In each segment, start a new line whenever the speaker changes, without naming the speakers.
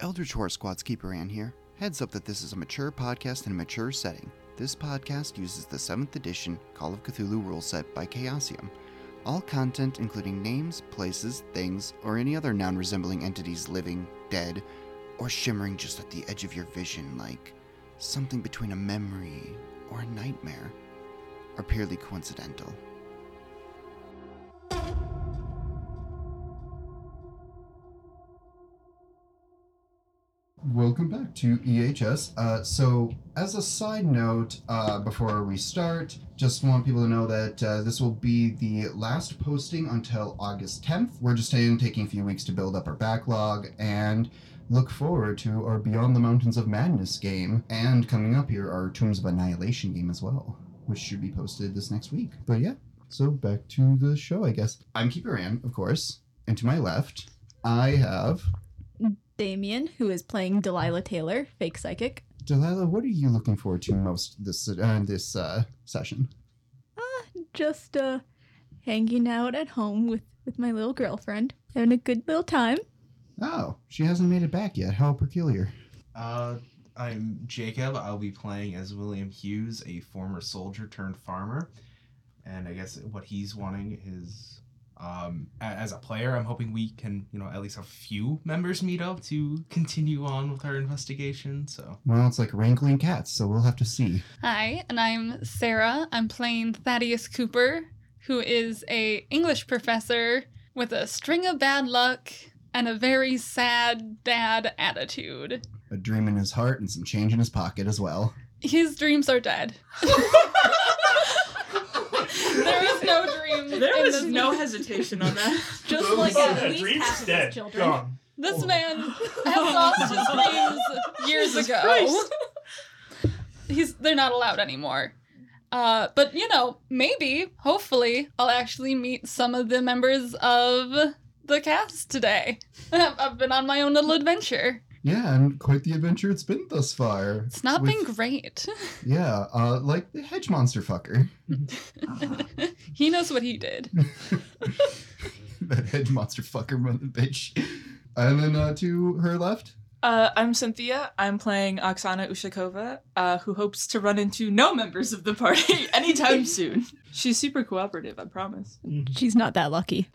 Eldritch Horror Squad's Keeper Ann here. Heads up that this is a mature podcast in a mature setting. This podcast uses the 7th edition Call of Cthulhu rule set by Chaosium. All content, including names, places, things, or any other noun resembling entities living, dead, or shimmering just at the edge of your vision, like something between a memory or a nightmare, are purely coincidental.
Welcome back to EHS. Uh, so, as a side note, uh, before we start, just want people to know that uh, this will be the last posting until August 10th. We're just taking, a few weeks to build up our backlog and look forward to our Beyond the Mountains of Madness game. And coming up here, our Tombs of Annihilation game as well, which should be posted this next week. But yeah, so back to the show, I guess. I'm Keeper Ann, of course, and to my left, I have
Damien, who is playing Delilah Taylor, fake psychic.
Delilah, what are you looking forward to most this uh, this uh, session?
Just uh hanging out at home with with my little girlfriend, having a good little time.
Oh, she hasn't made it back yet. How peculiar.
Uh, I'm Jacob. I'll be playing as William Hughes, a former soldier turned farmer. And I guess what he's wanting is, um, as a player, I'm hoping we can, you know, at least have a few members meet up to continue on with our investigation. So,
Well, it's like wrangling cats, so we'll have to see.
Hi, and I'm Sarah. I'm playing Thaddeus Cooper, who is a English professor with a string of bad luck and a very sad dad attitude.
A dream in his heart and some change in his pocket as well.
His dreams are dead. there is no.
There was
this
no hesitation on that.
Just
Oh,
like
yeah,
at least
dream's
half of
dead.
his children.
Gone.
This man has lost his dreams years
Jesus
ago. He's they're not allowed anymore. Uh, but you know, maybe, hopefully, I'll actually meet some of the members of the cast today. I've I've been on my own little adventure.
Yeah, and quite the adventure it's been thus far.
It's not
With-
been great.
Yeah, uh, like the hedge monster fucker.
he knows what he did.
that hedge monster fucker, mother bitch. And then uh, to her left,
Uh, I'm Cynthia. I'm playing Oksana Ushakova, uh, who hopes to run into no members of the party anytime soon. She's super cooperative, I promise.
She's not that lucky.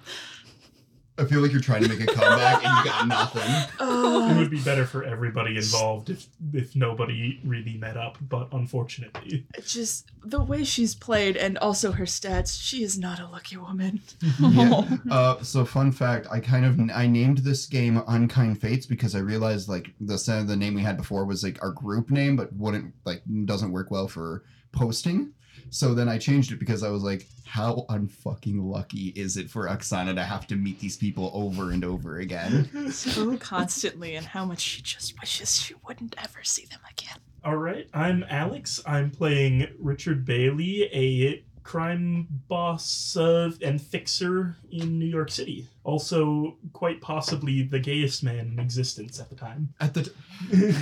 I feel like you're trying to make a comeback and you got nothing.
It would be better for everybody involved if if nobody really met up, but unfortunately,
just the way she's played and also her stats, she is not a lucky woman.
yeah. Uh, so fun fact, I kind of I named this game Unkind Fates because I realized like the the name we had before was like our group name, but wouldn't like doesn't work well for posting. So then I changed it because I was like, how unfucking lucky is it for Oksana to have to meet these people over and over again?
So constantly, and how much she just wishes she wouldn't ever see them again.
all right. I'm Alex. I'm playing Richard Bailey, a crime boss uh, and fixer in New York City. Also, quite possibly the gayest man in existence at the time.
At the t-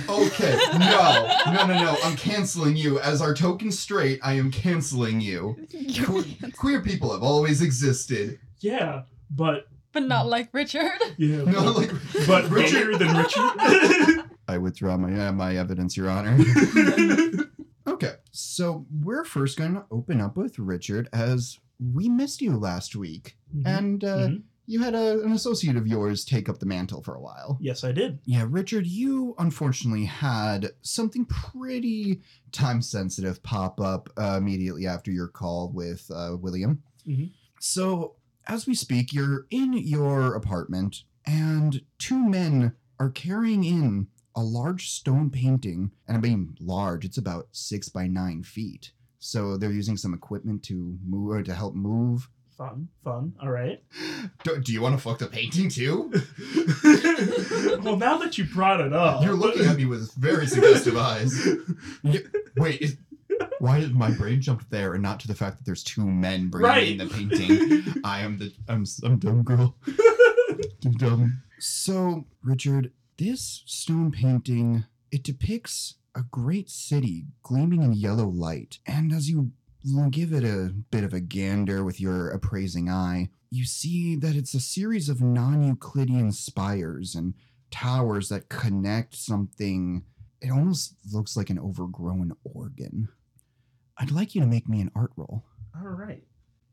okay, no, no, no, no. I'm canceling you as our token straight. I am canceling you. Que- queer people have always existed.
Yeah, but
But not like Richard.
yeah,
No,
but,
like
but
Richard-
than Richard.
I withdraw my uh, my evidence, Your Honor. Okay, so we're first going to open up with Richard as we missed you last week, and uh,
Mhm.
you had a, an associate of yours take up the mantle for a while.
yes, I did.
Yeah, Richard, you unfortunately had something pretty time sensitive pop up uh, immediately after your call with uh, William.
Mhm.
So, as we speak, you're in your apartment, and two men are carrying in a large stone painting. And I mean, large, it's about six by nine feet. So, they're using some equipment to move or to help move.
Fun, fun. All right.
Do, do you want to fuck the painting too?
well, now that you brought it up,
You're looking at me with very suggestive eyes. Wait, is, why did my brain jump there and not to the fact that there's two men bringing in the painting? I am the I'm I'm dumb girl. Too dumb. So, Richard, this stone painting it depicts a great city gleaming in yellow light, and as you give it a bit of a gander with your appraising eye, you see that it's a series of non-Euclidean spires and towers that connect something. It almost looks like an overgrown organ. I'd like you to make me an art roll.
All right.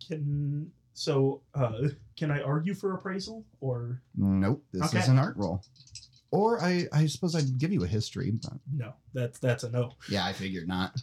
Can so uh can I argue for appraisal or
Nope, this
Okay.
is an art roll. Or I, I suppose I'd give you a history, but
no? That's that's a no.
yeah, I figured not.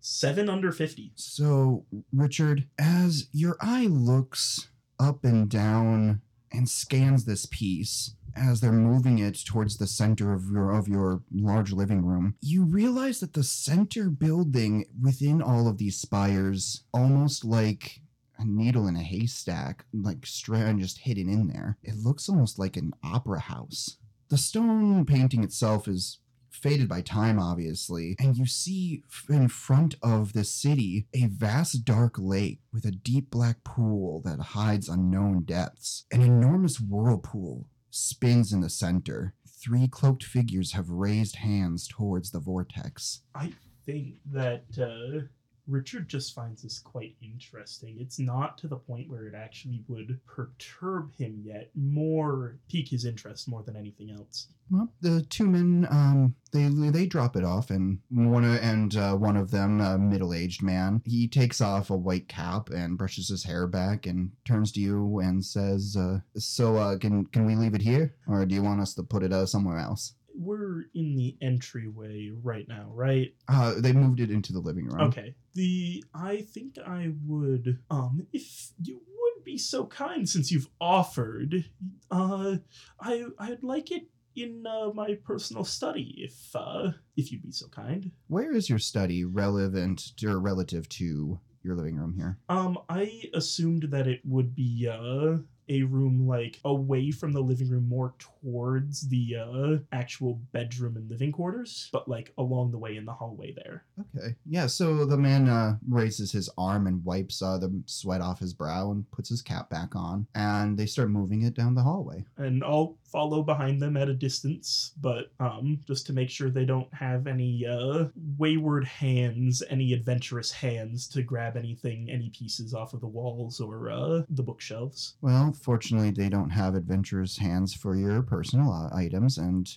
Seven under fifty.
So, Richard, as your eye looks up and down and scans this piece as they're moving it towards the center of your of your large living room, you realize that the center building within all of these spires, almost like a needle in a haystack, like strand just hidden in there. It looks almost like an opera house. The stone painting itself is faded by time, obviously, and you see in front of the city a vast dark lake with a deep black pool that hides unknown depths. An enormous whirlpool spins in the center. Three cloaked figures have raised hands towards the vortex.
I think that uh, Richard just finds this quite interesting. It's not to the point where it actually would perturb him yet, more pique his interest more than anything else.
Well, the two men, um, they they drop it off, and one and uh, one of them, a middle-aged man, he takes off a white cap and brushes his hair back and turns to you and says, uh, "So, uh, can can we leave it here, or do you want us to put it uh, somewhere else?"
We're in the entryway right now, right?
Uh, they moved it into the living room.
Okay. The I think I would um if you would be so kind since you've offered, uh I I'd like it in uh, my personal study if uh if you'd be so kind.
Where is your study relevant or relative to your living room here?
Um I assumed that it would be uh a room like away from the living room more towards the uh actual bedroom and living quarters, but like along the way in the hallway there.
Okay. Yeah, so the man uh, raises his arm and wipes uh, the sweat off his brow and puts his cap back on, and they start moving it down the hallway.
and I'll follow behind them at a distance, but um, just to make sure they don't have any uh, wayward hands, any adventurous hands to grab anything, any pieces off of the walls or uh, the bookshelves.
Well, fortunately, they don't have adventurous hands for your personal uh, items, and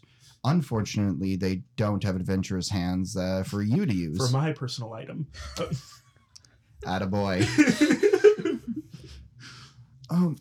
unfortunately, they don't have adventurous hands uh, for you to use.
For my personal item.
Attaboy. um,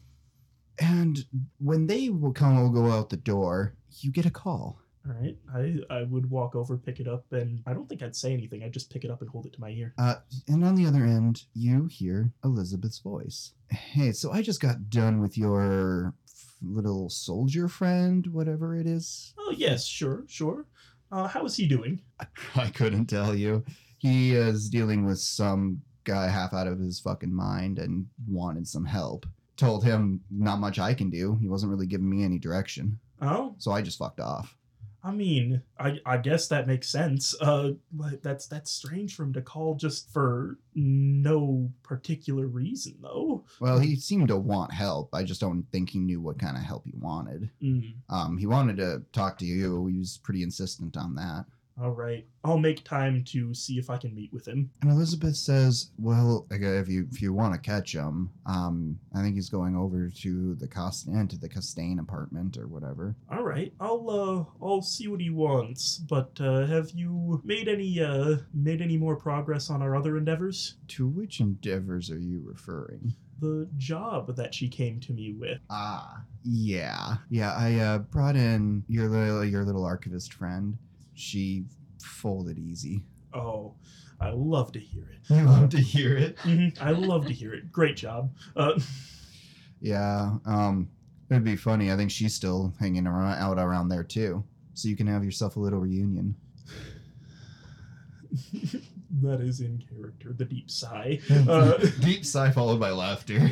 and when they will come, will go out the door. You get a call.
All right, I I would walk over, pick it up, and I don't think I'd say anything. I'd just pick it up and hold it to my ear.
Uh, and on the other end, you hear Elizabeth's voice. Hey, so I just got done with your little soldier friend, whatever it is.
Oh yes, sure, sure. Uh, how is he doing?
I couldn't tell you. He is dealing with some guy half out of his fucking mind and wanted some help. Told him not much I can do. He wasn't really giving me any direction.
Oh,
So I just fucked off.
I mean, I I guess that makes sense. Uh, but that's that's strange for him to call just for no particular reason, though.
Well, he seemed to want help. I just don't think he knew what kind of help he wanted.
Mm,
Um, he wanted to talk to you. He was pretty insistent on that.
All right, I'll make time to see if I can meet with him.
And Elizabeth says, "Well, if you if you want to catch him, um, I think he's going over to the Castaigne to the Castaigne apartment or whatever."
All right, I'll uh I'll see what he wants. But uh, have you made any uh made any more progress on our other endeavors?
To which endeavors are you referring?
The job that she came to me with.
Ah, yeah, yeah. I uh, brought in your little your little archivist friend. She folded easy.
Oh, I love to hear it.
You love to hear it.
Mhm, I love to hear it. Great job. Uh,
Yeah. Um, it'd be funny. I think she's still hanging around out around there too. So you can have yourself a little reunion.
that is in character. The deep sigh. Uh,
Deep sigh followed by laughter.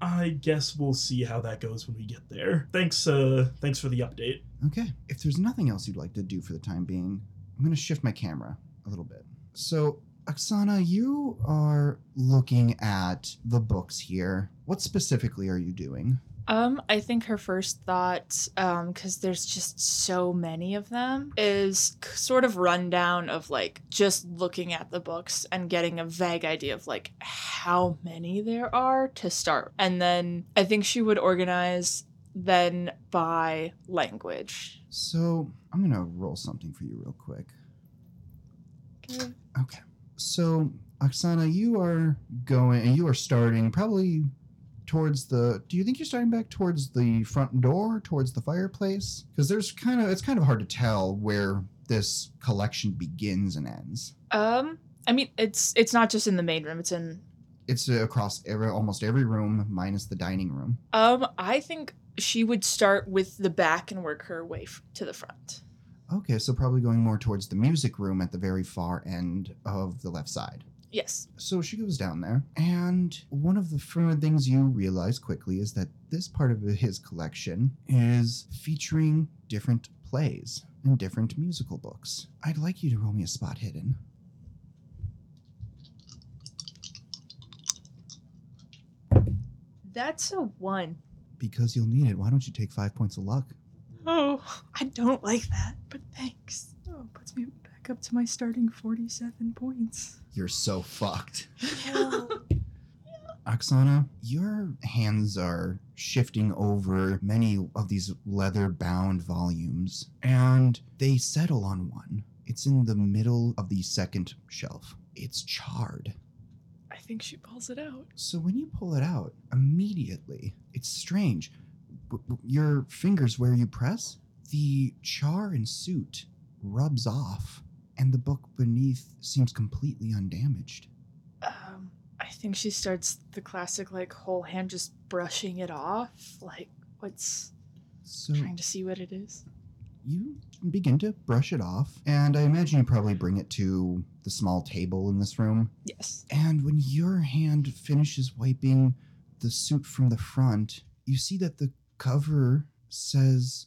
I guess we'll see how that goes when we get there. Thanks. Uh, thanks for the update.
Okay. If there's nothing else you'd like to do for the time being, I'm going to shift my camera a little bit. So, Oksana, you are looking at the books here. What specifically are you doing?
Um, I think her first thought, um, because there's just so many of them, is sort of rundown of like just looking at the books and getting a vague idea of like how many there are to start. And then I think she would organize then by language.
So I'm gonna roll something for you real quick. Okay. Okay. So Oksana, you are going and you are starting probably towards the do you think you're starting back towards the front door, towards the fireplace? Because there's kind of it's kind of hard to tell where this collection begins and ends.
Um, I mean, it's it's not just in the main room. It's in.
It's across every, almost every room minus the dining room.
Um, I think she would start with the back and work her way f- to the front.
Okay, so probably going more towards the music room at the very far end of the left side.
Yes.
So she goes down there, and one of the fir- things you realize quickly is that this part of his collection is featuring different plays and different musical books. I'd like you to roll me a spot hidden.
That's a one.
Because you'll need it. Why don't you take five points of luck?
Oh, I don't like that, but thanks. Oh, puts me back up to my starting 47 points.
You're so fucked.
Yeah.
Oksana, your hands are shifting over many of these leather bound volumes, and they settle on one. It's in the middle of the second shelf. It's charred.
I think she pulls it out.
So when you pull it out, immediately, it's strange. W- w- Your fingers where you press, the char and soot rubs off, and the book beneath seems completely undamaged.
Um, I think she starts the classic, like, whole hand just brushing it off. Like, what's
So
trying to see what it is?
you begin to brush it off, and I imagine you probably bring it to the small table in this room.
Yes.
And when your hand finishes wiping the suit from the front, you see that the cover says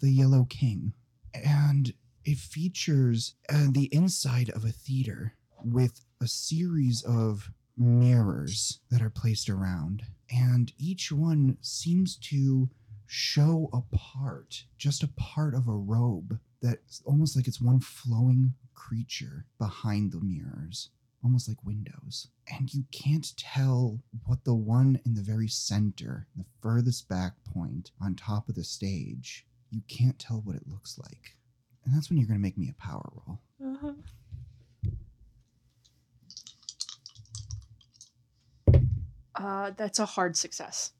The Yellow King. And it features uh, the inside of a theater with a series of mirrors that are placed around. And each one seems to show a part, just a part of a robe that's almost like it's one flowing creature behind the mirrors almost like windows. And you can't tell what the one in the very center, the furthest back point on top of the stage, you can't tell what it looks like. And that's when you're going to make me a power roll.
Uh-huh. Uh, that's a hard success.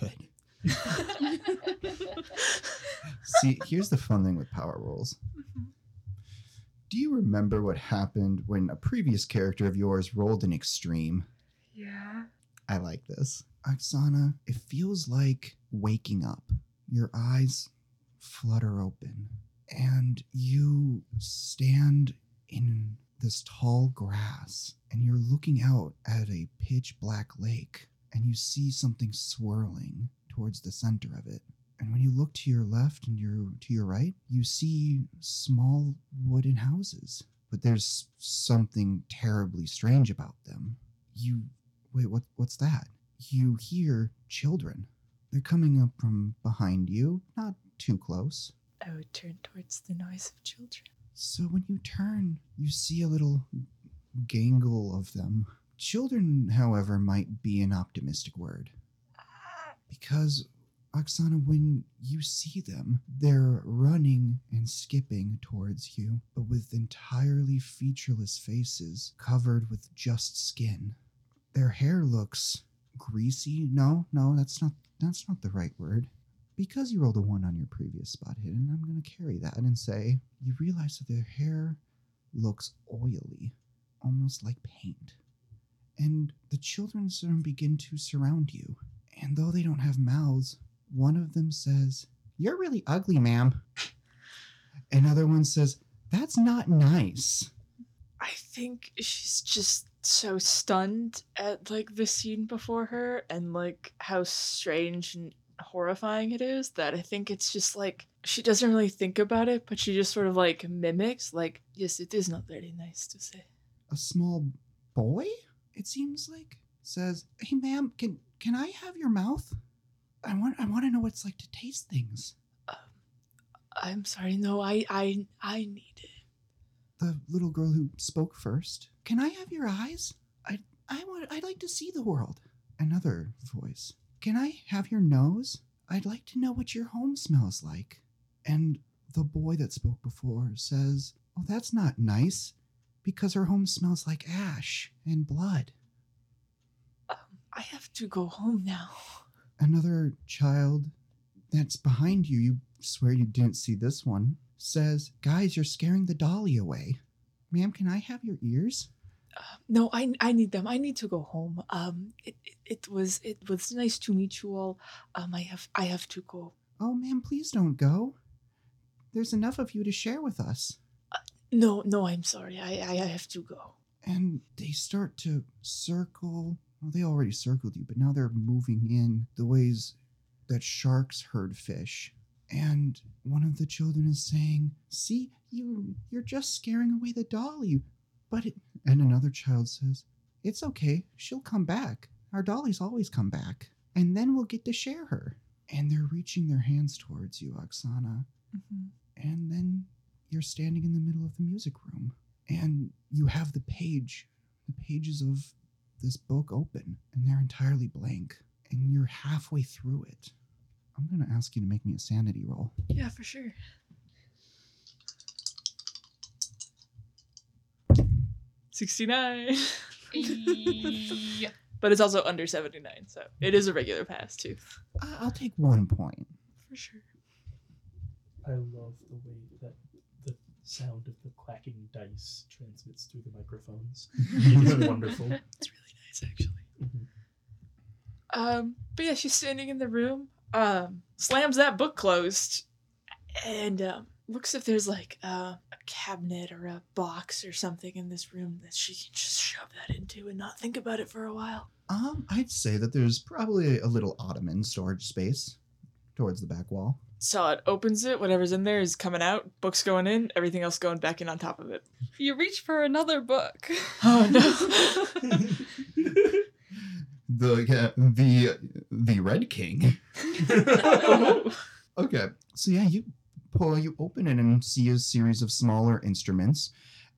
Good. See, here's the fun thing with power rolls. Do you remember what happened when a previous character of yours rolled an extreme?
Yeah.
I like this. Oksana, it feels like waking up. Your eyes flutter open, and you stand in this tall grass, and you're looking out at a pitch black lake, and you see something swirling towards the center of it. And when you look to your left and your to your right, you see small wooden houses. But there's something terribly strange about them. You wait, what what's that? You hear children. They're coming up from behind you, not too close.
I would turn towards the noise of children.
So when you turn, you see a little gangle of them. Children, however, might be an optimistic word. Ah. Because, Oksana, when you see them, they're running and skipping towards you, but with entirely featureless faces covered with just skin. Their hair looks greasy. No, no, that's not that's not the right word. Because you rolled a one on your previous spot hidden, I'm going to carry that and say you realize that their hair looks oily, almost like paint. And the children sort of begin to surround you. And though they don't have mouths, one of them says, You're really ugly, ma'am. Another one says, That's not nice.
I think she's just so stunned at like the scene before her and like how strange and horrifying it is that I think it's just like she doesn't really think about it, but she just sort of like mimics like, yes, it is not very nice to say.
A small boy, it seems like, says, Hey, ma'am, can, can I have your mouth? I want, I want to know what it's like to taste things.
I'm sorry, no, I I I need it.
the little girl who spoke first. Can I have your eyes? I I want I'd like to see the world. Another voice. Can I have your nose? I'd like to know what your home smells like. And the boy that spoke before says, Oh, that's not nice, because her home smells like ash and blood.
Um, I have to go home now.
Another child that's behind you, you swear you didn't see this one, says, Guys, you're scaring the dolly away. Ma'am, can I have your ears?
Uh, no, I I need them. I need to go home. Um, it, it, it was it was nice to meet you all. Um, I have I have to go.
Oh, ma'am, please don't go. There's enough of you to share with us.
No, no, I'm sorry. I I have to go.
And they start to circle. Well, they already circled you, but now they're moving in the ways that sharks herd fish. And one of the children is saying, "See, you you're just scaring away the dolly." But it, and another child says, "It's okay. She'll come back. Our dollies always come back, and then we'll get to share her." And they're reaching their hands towards you, Oksana. Mm-hmm. And then you're standing in the middle of the music room, and you have the page, the pages of this book open, and they're entirely blank, and you're halfway through it. I'm gonna ask you to make me a sanity roll.
Yeah, for sure. Sixty nine.
Yeah.
But it's also under seventy nine, so it is a regular pass too.
I- I'll take one point.
For sure.
I love the way that the sound of the clacking dice transmits through the microphones. It's wonderful.
It's really nice actually.
Mhm.
Um, but yeah, she's standing in the room, um, slams that book closed, and um, looks if there's like uh, a cabinet or a box or something in this room that she can just shove that into and not think about it for a while.
Um, I'd say that there's probably a little ottoman storage space towards the back wall.
So it opens it, whatever's in there is coming out, books going in, everything else going back in on top of it.
You reach for another book.
Oh no.
The uh, the the Red King. Okay. So yeah, you pull you open it and see a series of smaller instruments.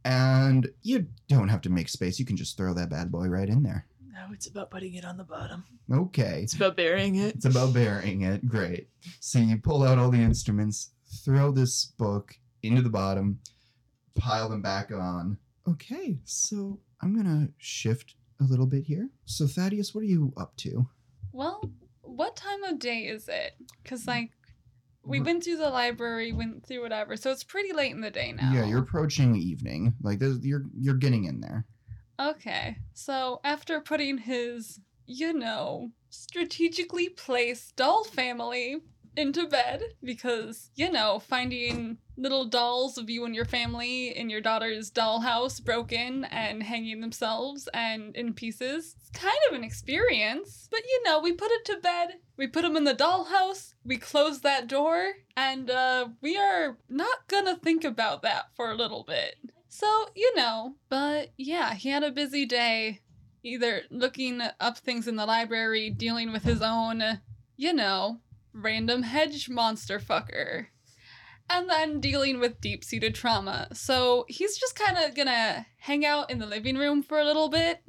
And you don't have to make space. You can just throw that bad boy right in there.
no, it's about putting it on the bottom.
Okay.
It's about burying it.
It's about burying it. Great. So you pull out all the instruments, throw this book into the bottom, pile them back on. Okay, so I'm gonna shift a little bit here. So Thaddeus, what are you up to?
Well, what time of day is it? Because, mm. like, we've
We're-
been through the library, went through whatever, so it's pretty late in the day now.
Yeah, you're approaching evening. Like this, you're you're getting in there.
Okay, so after putting his, you know, strategically placed doll family into bed, because, you know, finding little dolls of you and your family in your daughter's dollhouse broken and hanging themselves and in pieces, it's kind of an experience. But, you know, we put it to bed, we put them in the dollhouse, we close that door, and uh, we are not gonna think about that for a little bit. So, you know, but yeah, he had a busy day, either looking up things in the library, dealing with his own, you know, random hedge monster fucker, and then dealing with deep seated trauma. So he's just kind of gonna hang out in the living room for a little bit.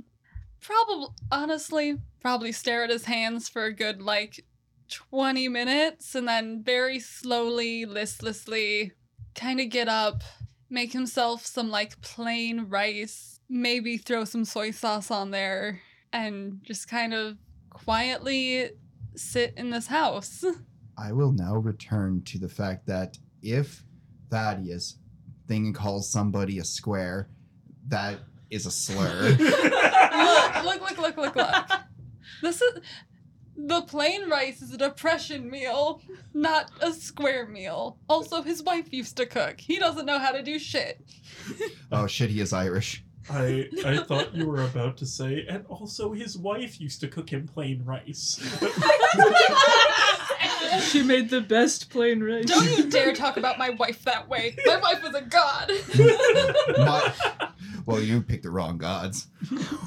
Probably, honestly, probably stare at his hands for a good like 20 minutes and then very slowly, listlessly kind of get up, make himself some like plain rice, maybe throw some soy sauce on there, and just kind of quietly sit in this house.
I will now return to the fact that if Thaddeus thing calls somebody a square, that is a slur.
look, look, look, look, look, look. This is the plain rice is a depression meal, not a square meal. Also, his wife used to cook. He doesn't know how to do shit.
oh shit, he is Irish.
I I thought you were about to say, and also his wife used to cook him plain rice.
she made the best plain rice.
Don't you dare talk about my wife that way. My wife is a god.
My- well, you picked the wrong gods.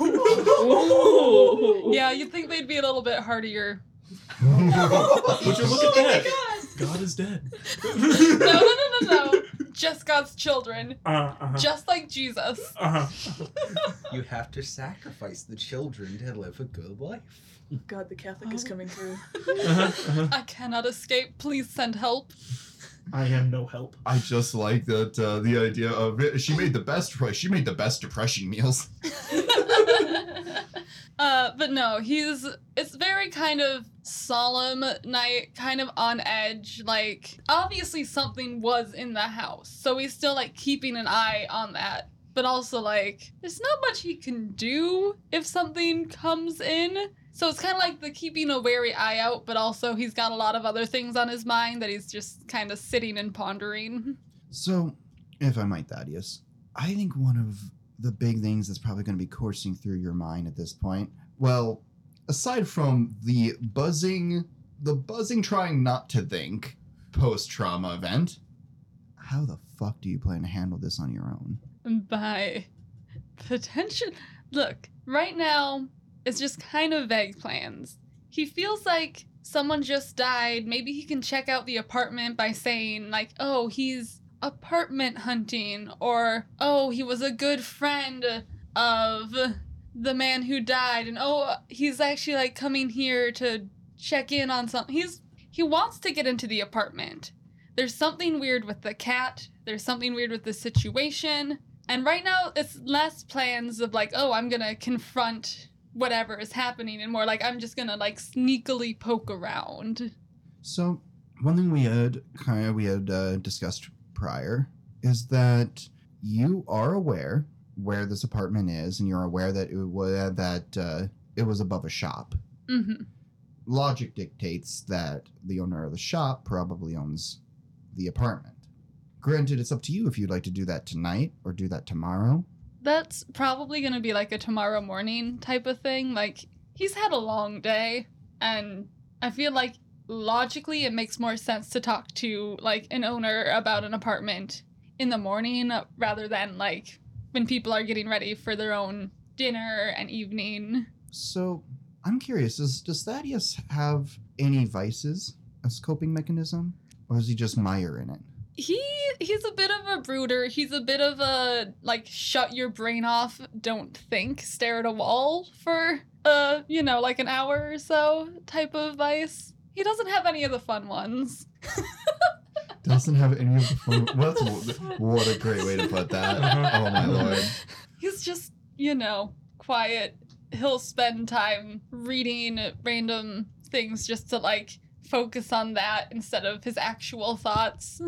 Oh.
Yeah, you'd think they'd be a little bit hardier.
Would you look
Oh
at
my
that? God is dead.
No, no, no, no, no. Just God's children.
Uh, uh-huh.
Just like Jesus.
uh-huh.
You have to sacrifice the children to live a good life.
God, the Catholic is
Oh.
coming through.
Uh-huh, uh-huh.
I cannot escape. Please send help.
I am no help.
I just like that uh, the idea of it. She made the best. She made the best depression meals.
uh, but no, he's it's very kind of solemn night, kind of on edge. Like obviously something was in the house, so he's still like keeping an eye on that. But also like there's not much he can do if something comes in. So it's kind of like the keeping a wary eye out, but also he's got a lot of other things on his mind that he's just kind of sitting and pondering.
So, if I might, Thaddeus, I think one of the big things that's probably going to be coursing through your mind at this point, well,
Aside from the buzzing, the buzzing, trying not to think post trauma event.
how the fuck do you plan to handle this on your own?
By potential look right now it's just kind of vague plans. He feels like someone just died. Maybe he can check out the apartment by saying like oh he's apartment hunting or oh he was a good friend of the man who died and oh he's actually like coming here to check in on something he's he wants to get into the apartment. There's something weird with the cat. There's something weird with the situation and right now, it's less plans of like, oh, I'm gonna confront whatever is happening, and more like I'm just gonna like sneakily poke around.
So, one thing we had kind of we had uh, discussed prior is that you are aware where this apartment is, and you're aware that it was that uh, it was above a shop.
hmm
Logic dictates that the owner of the shop probably owns the apartment. Granted, it's up to you if you'd like to do that tonight or do that tomorrow.
That's probably gonna be like a tomorrow morning type of thing. Like he's had a long day, and I feel like logically it makes more sense to talk to like an owner about an apartment in the morning rather than like when people are getting ready for their own dinner and evening.
So, I'm curious: does does Thaddeus have any vices as coping mechanism, or is he just mire in it?
He he's a bit of a brooder he's a bit of a like shut your brain off don't think stare at a wall for uh you know like an hour or so type of vice he doesn't have any of the fun ones
Doesn't have any of the fun. What's what a great way to put that. Oh my lord.
he's just you know quiet he'll spend time reading random things just to like focus on that instead of his actual thoughts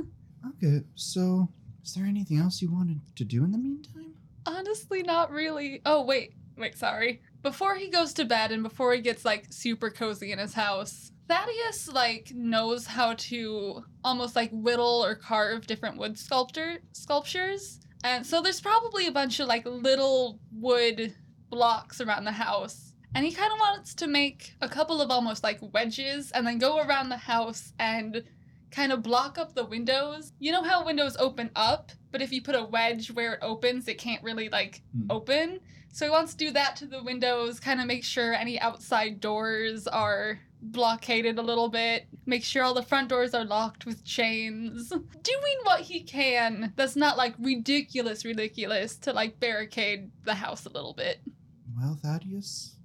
Okay, so is there anything else you wanted to do in the meantime?
Honestly, not really. Oh, wait. Wait, sorry. Before he goes to bed and before he gets like super cozy in his house, Thaddeus like knows how to almost like whittle or carve different wood sculptor sculptures. And so there's probably a bunch of like little wood blocks around the house. And he kind of wants to make a couple of almost like wedges and then go around the house and kind of block up the windows. You know how windows open up, but if you put a wedge where it opens, it can't really like
Hmm.
open. So he wants to do that to the windows, kind of make sure any outside doors are blockaded a little bit, make sure all the front doors are locked with chains. Doing what he can that's not like ridiculous, ridiculous to like barricade the house a little bit.
Well, Thaddeus,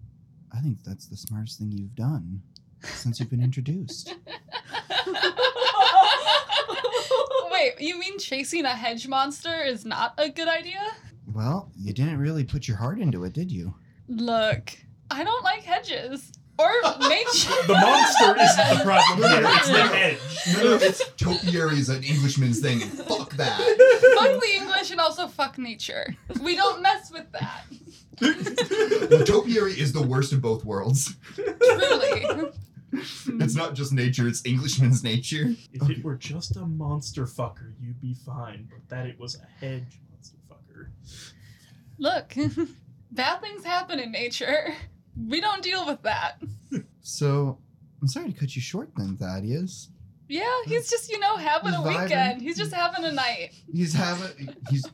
I think that's the smartest thing you've done since you've been introduced.
Wait, you mean chasing a hedge monster is not a good idea?
Well, you didn't really put your heart into it, did you?
Look, I don't like hedges. Or nature.
The monster isn't the problem here, it's the
No, no, no.
hedge.
No, no, it's topiary is an Englishman's thing. and Fuck that.
fuck the English and also fuck nature. We don't mess with that.
the topiary is the worst of both worlds.
Truly.
It's not just nature; it's Englishman's nature.
If it were just a monster fucker, you'd be fine. But that it was a hedge monster fucker.
Look, bad things happen in nature. We don't deal with that.
So, I'm sorry to cut you short then, Thaddeus.
Yeah, he's just, you know, having
He's
a
vibing.
weekend. He's just having a night.
He's having he's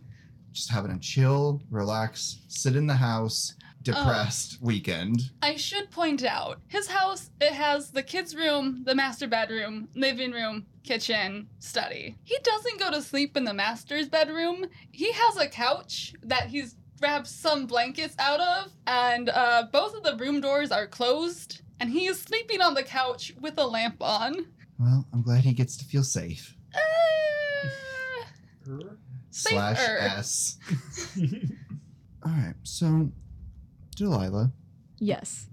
just having a chill, relax, sit in the house,
Depressed weekend.
I should point out, his house, it has the kids' room, the master bedroom, living room, kitchen, study. He doesn't go to sleep in the master's bedroom. He has a couch that he's grabbed some blankets out of, and uh, both of the room doors are closed. and he is sleeping on the couch with a lamp on.
Well, I'm glad he gets to feel safe.
Uh,
Slash S. All right, so Delilah,
Yes.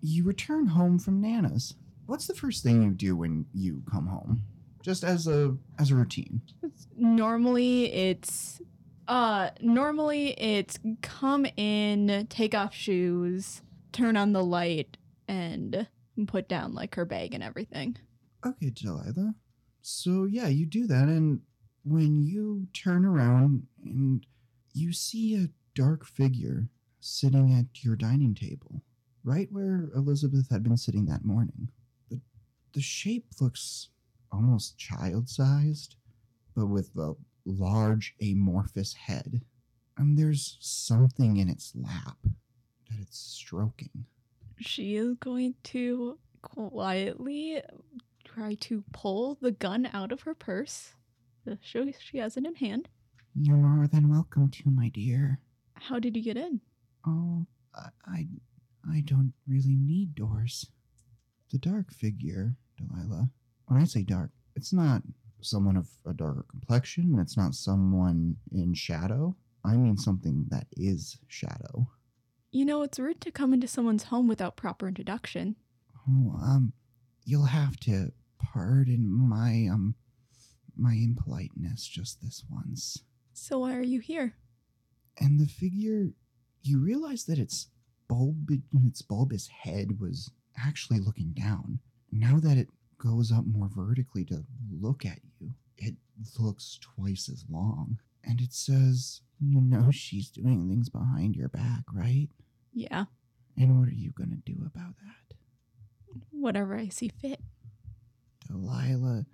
you return home from Nana's. What's the first thing you do when you come home? Just as a as a routine.
Normally it's uh normally it's come in, take off shoes, turn on the light and put down like her bag and everything.
Okay, Delilah. So yeah, you do that, and when you turn around and you see a dark figure sitting at your dining table, right where Elizabeth had been sitting that morning. The the shape looks almost child-sized, but with a large amorphous head. And there's something in its lap that it's stroking.
She is going to quietly try to pull the gun out of her purse. to show she has it in hand.
You're more than welcome to, my dear.
How did you get in?
Oh, I, I, don't really need doors. The dark figure, Delilah. When I say dark, it's not someone of a darker complexion. It's not someone in shadow. I mean something that is shadow.
You know, it's rude to come into someone's home without proper introduction.
Oh, um, you'll have to pardon my um, my impoliteness just this once.
So why are you here?
and the figure you realize that its bulb its bulbous head was actually looking down. Now that it goes up more vertically to look at you it looks twice as long. And it says you know she's doing things behind your back right?
Yeah,
and what are you going to do about that?
Whatever I see fit.
delilah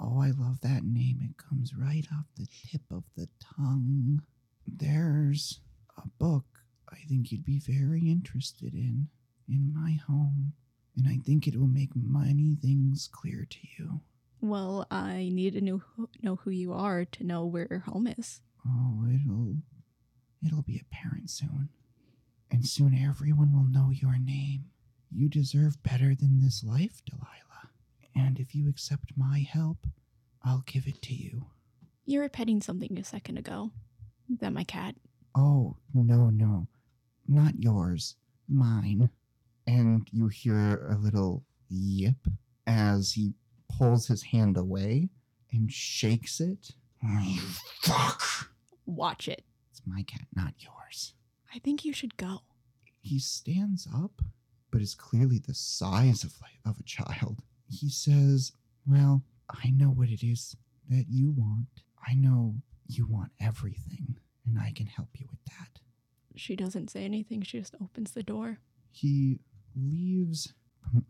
oh i love that name. It comes right off the tip of the tongue. There's a book I think you'd be very interested in in my home, and I think it will make many things clear to you.
Well, I need to know who, know who you are to know where your home is.
Oh, it'll it'll be apparent soon. And soon everyone will know your name. You deserve better than this life, Delilah. And if you accept my help, I'll give it to you.
You were petting something a second ago. Is that my cat?
Oh, no, no. Not yours. Mine. And you hear a little yip as he pulls his hand away and shakes it. You fuck!
Watch it.
It's my cat, not yours.
I think you should go.
He stands up, but is clearly the size of, like, of a child. He says, Well, I know what it is that you want. I know you want everything, and I can help you with that.
She doesn't say anything. She just opens the door.
He leaves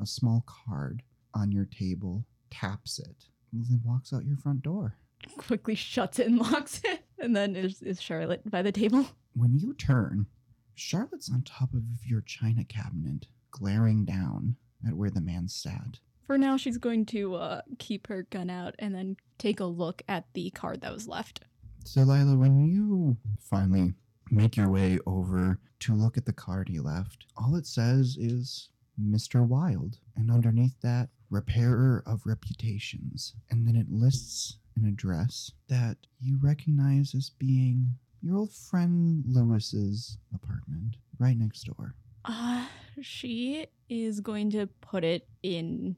a small card on your table, taps it, and then walks out your front door.
Quickly shuts it and locks it. And then is, is Charlotte by the table?
When you turn, Charlotte's on top of your china cabinet, glaring down at where the man sat.
For now, she's going to uh, keep her gun out and then take a look at the card that was left.
So, Lila, when you finally make your way over to look at the card he left, all it says is Mr. Wilde. And underneath that, repairer of reputations. And then it lists an address that you recognize as being your old friend Lewis's apartment right next door.
Uh, she is going to put it in,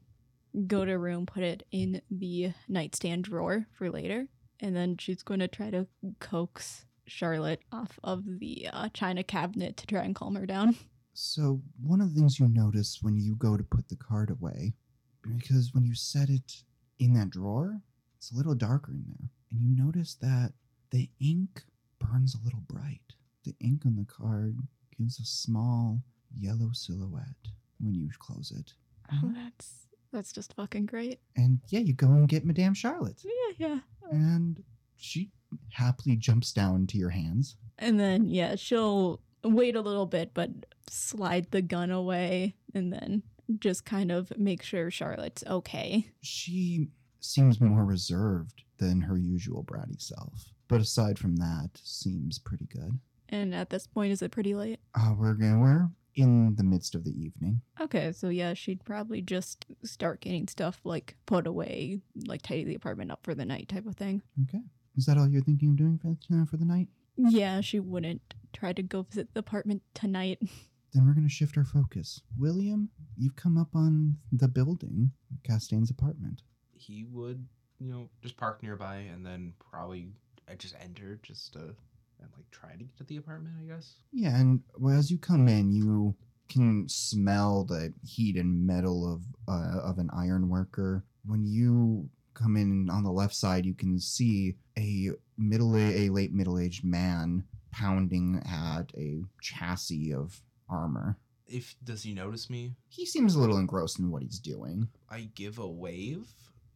go to room, put it in the nightstand drawer for later. And then she's going to try to coax Charlotte off of the uh, china cabinet to try and calm her down.
So, one of the things you notice when you go to put the card away, because when you set it in that drawer, it's a little darker in there. And you notice that the ink burns a little bright. The ink on the card gives a small yellow silhouette when you close it.
Oh, that's that's just fucking great.
And yeah, you go and get Madame Charlotte.
Yeah, yeah.
And she happily jumps down to your hands.
And then yeah, she'll wait a little bit, but slide the gun away, and then just kind of make sure Charlotte's okay.
She seems more reserved than her usual bratty self. But aside from that, seems pretty good.
And at this point, is it pretty late?
Uh, we're gonna we're in the midst of the evening.
Okay, so yeah, she'd probably just start getting stuff like put away, like tidy the apartment up for the night type of thing.
Okay. Is that all you're thinking of doing for, uh, for the night?
Yeah, she wouldn't try to go visit the apartment tonight.
Then we're going to shift our focus. William, you've come up on the building, Castaigne's apartment.
He would, you know, just park nearby and then probably I just enter just to and like try to get to the apartment, I guess.
Yeah, and well, as you come in, you can smell the heat and metal of uh, of an iron worker. When you come in on the left side, you can see a middle a late middle aged man pounding at a chassis of armor.
If does he notice me?
He seems a little engrossed in what he's doing.
I give a wave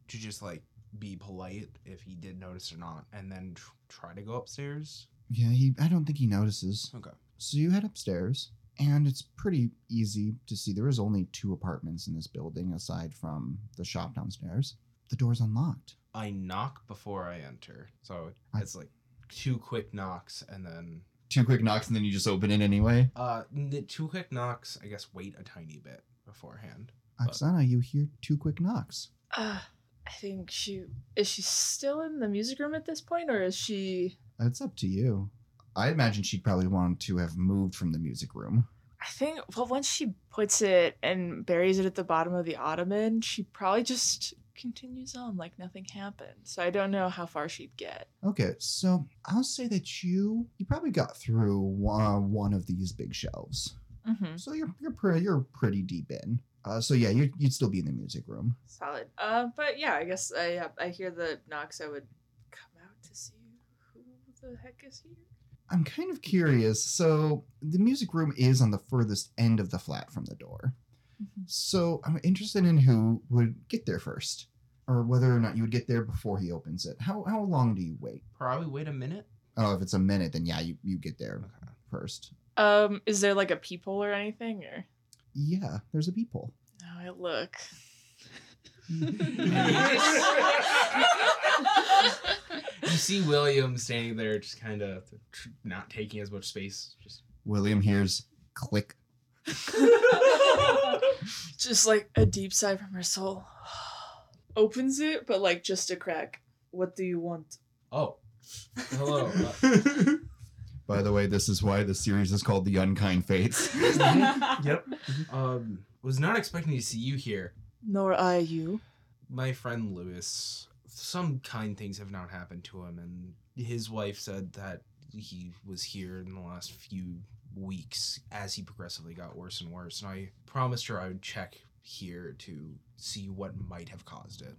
to just like be polite if he did notice or not, and then tr- try to go upstairs.
Yeah, he. I don't think he notices.
Okay.
So you head upstairs, and it's pretty easy to see there is only two apartments in this building aside from the shop downstairs. The door's unlocked.
I knock before I enter, so
I-
it's like two quick knocks and then
Two quick knocks, and then you just open it anyway.
uh the two quick knocks. I guess wait a tiny bit beforehand.
Oksana, you hear two quick knocks.
Uh, I think she is she still in the music room at this point, or is she?
It's up to you. I imagine she'd probably want to have moved from the music room.
I think well, once she puts it and buries it at the bottom of the ottoman, she probably just continues on like nothing happened. So I don't know how far she'd get.
Okay, so I'll say that you you probably got through one, one of these big shelves.
Mm-hmm.
So you're you're pretty you're pretty deep in. Uh, so yeah, you'd, you'd still be in the music room.
Solid. Uh, but yeah, I guess I I hear the knocks. I would come out to see who the heck is here.
I'm kind of curious. So the music room is on the furthest end of the flat from the door. So I'm interested in who would get there first, or whether or not you would get there before he opens it. How how long do you wait?
Probably wait a minute.
Oh, if it's a minute, then yeah, you, you get there
Okay.
first.
Um, is there like a peephole or anything, or?
Yeah, there's a peephole.
No, I look.
You see William standing there, just kind of tr- not taking as much space. Just
William hears click.
just like a deep sigh from her soul. Opens it, but like just a crack. What do you want?
oh, hello. Uh,
By the way, this is why the series is called The Unkind Fates.
Yep.
um, was not expecting to see you here.
Nor I you.
My friend Lewis. Some kind things have not happened to him, and his wife said that he was here in the last few weeks as he progressively got worse and worse. And I promised her I would check here to see what might have caused it.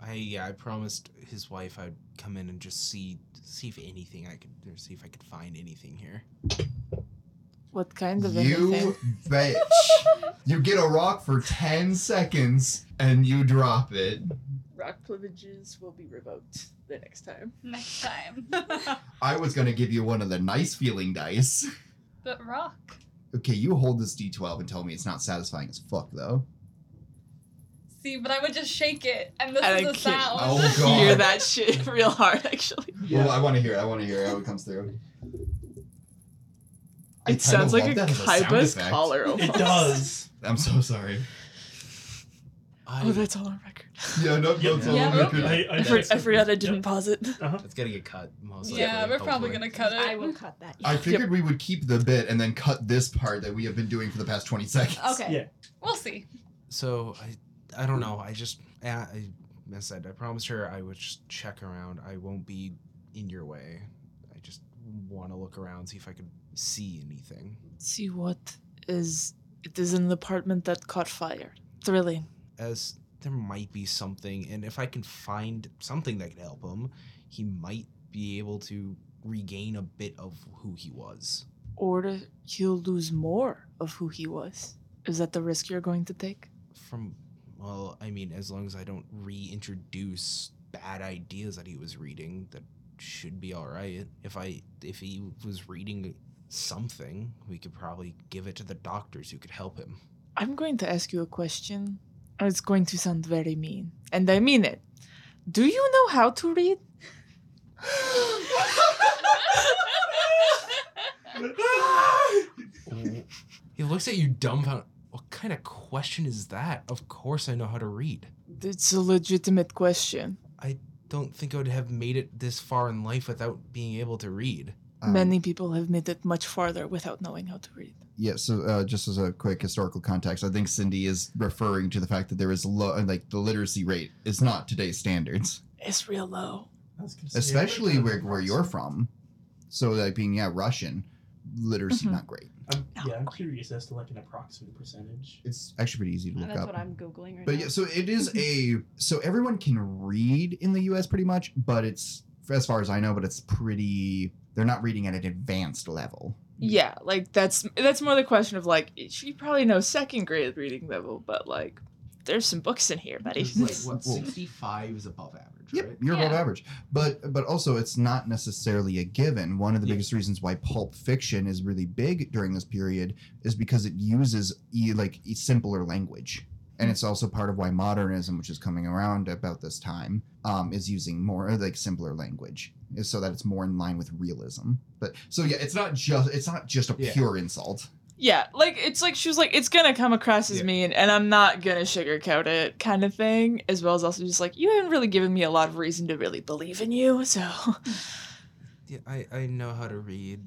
I yeah, I promised his wife I'd come in and just see see if anything I could or see if I could find anything here.
What kind of
you
anything?
bitch. you get a rock for 10 seconds and you drop it.
Rock privileges will be revoked the next time.
Next time.
I was going to give you one of the nice feeling dice.
But rock.
Okay, you hold this d12 and tell me it's not satisfying as fuck, though.
See, but I would just shake it, and this
I
is a
can't-
sound.
Oh, God.
Hear that shit real hard, actually.
Well, I want to hear it. I want to hear how it comes through. I
It
kinda
sounds like
love
a
that as sound
Kaiba's
effect.
collar.
It does.
I'm so sorry.
Oh, I,
Oh, that's all on record.
Yeah, no,
Yep.
no,
Yeah,
no,
okay.
I, I,
I, for- I forgot I didn't
Yep.
pause it.
Uh-huh.
It's gonna get cut most likely.
yeah, we're probably gonna cut it.
I will cut that.
I figured we would keep the bit and then cut this part that we have been doing for the past 20 seconds.
Okay.
Yeah.
We'll see.
So I, I don't know. I just, I, I I said I promised her I would just check around. I won't be in your way. I just want to look around, see if I could see anything.
See what is. It is an apartment that caught fire. Thrilling.
As there might be something, and if I can find something that could help him, he might be able to regain a bit of who he was.
Or he'll lose more of who he was. Is that the risk you're going to take?
From, well, I mean, as long as I don't reintroduce bad ideas that he was reading, that should be all right. If I, if he was reading something, we could probably give it to the doctors who could help him.
I'm going to ask you a question. It's going to sound very mean. And I mean it. Do you know how to read?
He looks at you dumbfounded. What kind of question is that? Of course I know how to read.
It's a legitimate question.
I don't think I would have made it this far in life without being able to read.
Um,
Many people have made it much farther without knowing how to read.
Yeah, so uh, just as a quick historical context, I think Cindy is referring to the fact that there is low, like the literacy rate is not today's standards,
It's real low.
I was gonna say,
especially where, where you're from. So, like being yeah Russian, literacy
Mhm.
not great.
I'm, yeah, I'm curious as to like an approximate percentage.
It's actually pretty easy to look at.
That's
up.
what I'm googling right
But
now.
yeah, so it is a so everyone can read in the U.S. pretty much, but it's as far as I know, but it's pretty. They're not reading at an advanced level.
Yeah, like that's that's more the question of like eh, she probably knows second grade reading level, but like there's some books in here, buddy.
It's like what
Well-
65 is above average,
Yep,
right?
you're above average. But but also it's not necessarily a given. One of the
Yeah.
biggest reasons why pulp fiction is really big during this period is because it uses e, like e- simpler language. And it's also part of why modernism, which is coming around about this time, um, is using more like simpler language, is so that it's more in line with realism. But so yeah, it's not just it's not just a
Yeah.
pure insult.
yeah, like it's like she was like it's gonna come across as
Yeah.
mean, and I'm not gonna sugarcoat it, kind of thing. As well as also just like you haven't really given me a lot of reason to really believe in you, so
Yeah, I, I know how to read.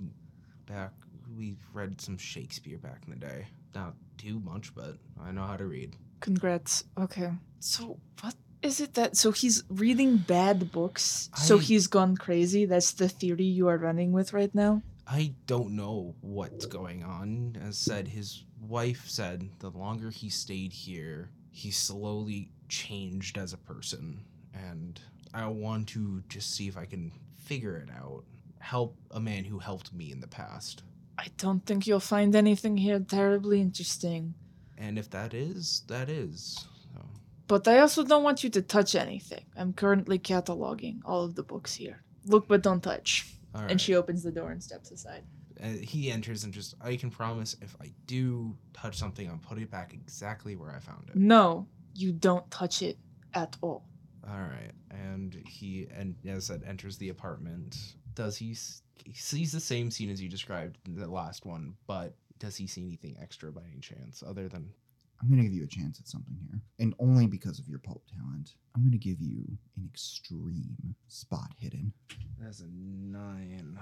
Back, we read some Shakespeare back in the day. Not too much, but I know how to read.
Congrats. Okay, so what is it that so he's reading bad books, so he's gone crazy? That's the theory you are running with right now.
I don't know what's going on. As said, his wife said the longer he stayed here, he slowly changed as a person. And I want to just see if I can figure it out. Help a man who helped me in the past.
I don't think you'll find anything here terribly interesting.
And if that is, that is. So,
But I also don't want you to touch anything. I'm currently cataloging all of the books here. Look but don't touch. And she opens the door and steps aside.
Uh, he enters and just, I can promise if I do touch something, I'll put it back exactly where I found it.
No, you don't touch it at all.
All right, and he and as I said enters the apartment. Does he, he sees the same scene as you described in the last one, but does he see anything extra by any chance other than
I'm gonna give you a chance at something here, and only because of your pulp talent. I'm gonna give you an extreme spot hidden.
that's a nine?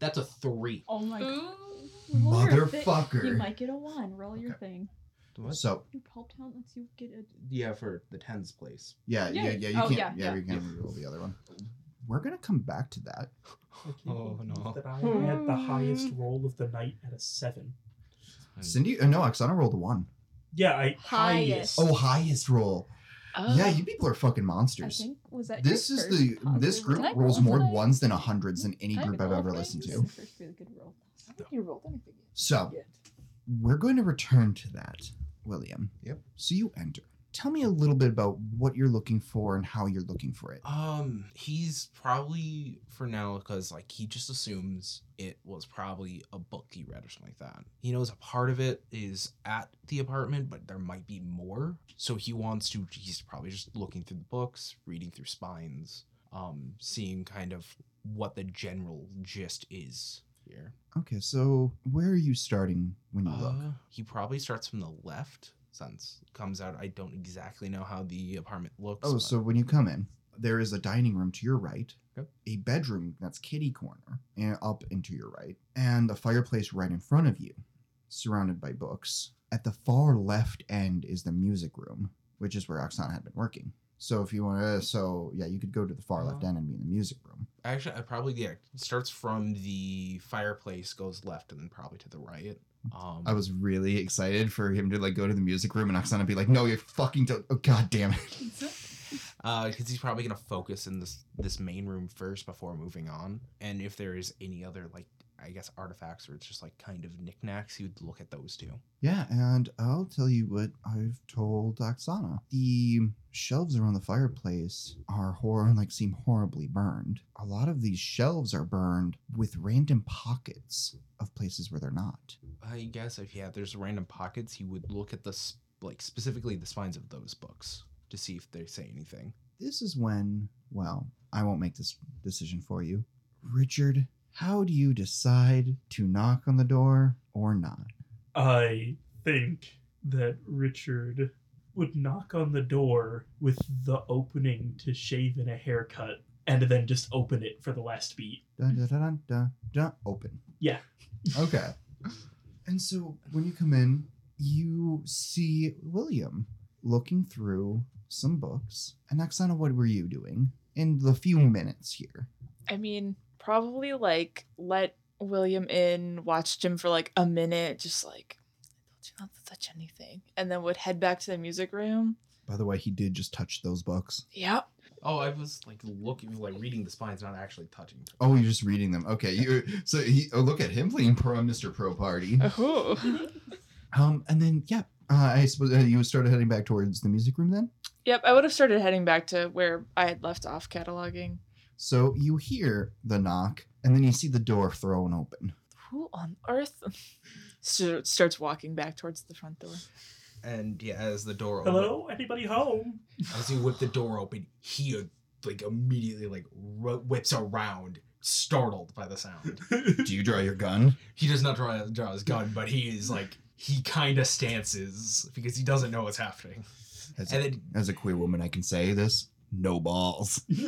That's a three.
oh my god.
Ooh.
Roll your thi-
Motherfucker.
You might get a one. Roll your
Okay.
thing.
What?
So
Your pulp talent lets you get a.
Yeah, for the tens place.
yeah, yeah,
Yeah.
yeah. You
Oh,
can't.
yeah,
Yeah,
yeah.
we can roll the other one. We're gonna come back to that.
Oh, no.
That I had the highest roll of the night at a seven.
Cindy, uh, no, Oksana rolled a one.
Yeah, I
Highest.
highest.
Oh, highest roll.
Oh.
Yeah, you people are fucking
I
monsters.
think was that.
This is the
positive
this group
roll?
Rolls more
tonight?
ones than hundreds than any group I've ever listened to.
first really good roll.
I think you rolled anything.
So we're going to return to that, William.
Yep.
So you enter. Tell me a little bit about what you're looking for and how you're looking for it.
Um, he's probably for now because like he just assumes it was probably a book he read or something like that. He knows a part of it is at the apartment, but there might be more. So he wants to. He's probably just looking through the books, reading through spines, um, seeing kind of what the general gist is here.
Okay, so where are you starting when you look?
Uh, he probably starts from the left it comes out. I don't exactly know how the apartment looks.
Oh,
but-
so when you come in, there is a dining room to your right,
Yep.
a bedroom that's kitty corner, and up into your right, and a fireplace right in front of you, surrounded by books. At the far left end is the music room, which is where Oksana had been working. So if you want to, so yeah, you could go to the far left
Uh-huh.
end and be in the music room.
Actually, I probably yeah. Starts from the fireplace, goes left, and then probably to the right. Um,
I was really excited for him to like go to the music room and Oksana be like, "No, you're fucking don't. Oh god damn it!"
because he's probably gonna focus in this this main room first before moving on. And if there is any other like I guess artifacts or it's just like kind of knickknacks, he would look at those too.
Yeah, and I'll tell you what I've told Oksana. The shelves around the fireplace are hor like seem horribly burned. A lot of these shelves are burned with random pockets of places where they're not.
I guess if yeah, there's random pockets, he would look at the s- like specifically the spines of those books to see if they say anything.
This is when, well, I won't make this decision for you. Richard
How do you decide to knock on the door or not?
I think that Richard would knock on the door with the opening to shave in a haircut and then just open it for the last beat.
Dun, dun, dun, dun, dun, dun, open.
Yeah.
Okay. And so when you come in, you see William looking through some books. And Oksana, what were you doing in the few minutes here?
I mean, probably like let William in, watched him for like a minute, just like I told you not to touch anything, and then would head back to the music room.
By the way, he did just touch those books.
Yep.
Oh, I was like looking, like reading the spines, not actually touching. them.
Oh, you're just reading them. Okay, you so he oh, look at him playing pro Mr. Pro Party.
Oh.
Um, and then yeah, uh, I suppose uh, you started heading back towards the music room then.
yep. I would have started heading back to where I had left off cataloging.
So you hear the knock, and then you see the door thrown open.
Who on earth? Starts walking back towards the front door.
And yeah, as the door opened,
Hello? Anybody home?
as he whipped the door open, he uh, like immediately like ro- whips around, startled by the sound.
Do you draw your gun?
he does not draw, draw his gun, but he is like he kind of stances because he doesn't know what's happening.
As
And
a,
then
as a queer woman, I can say this. No balls.
and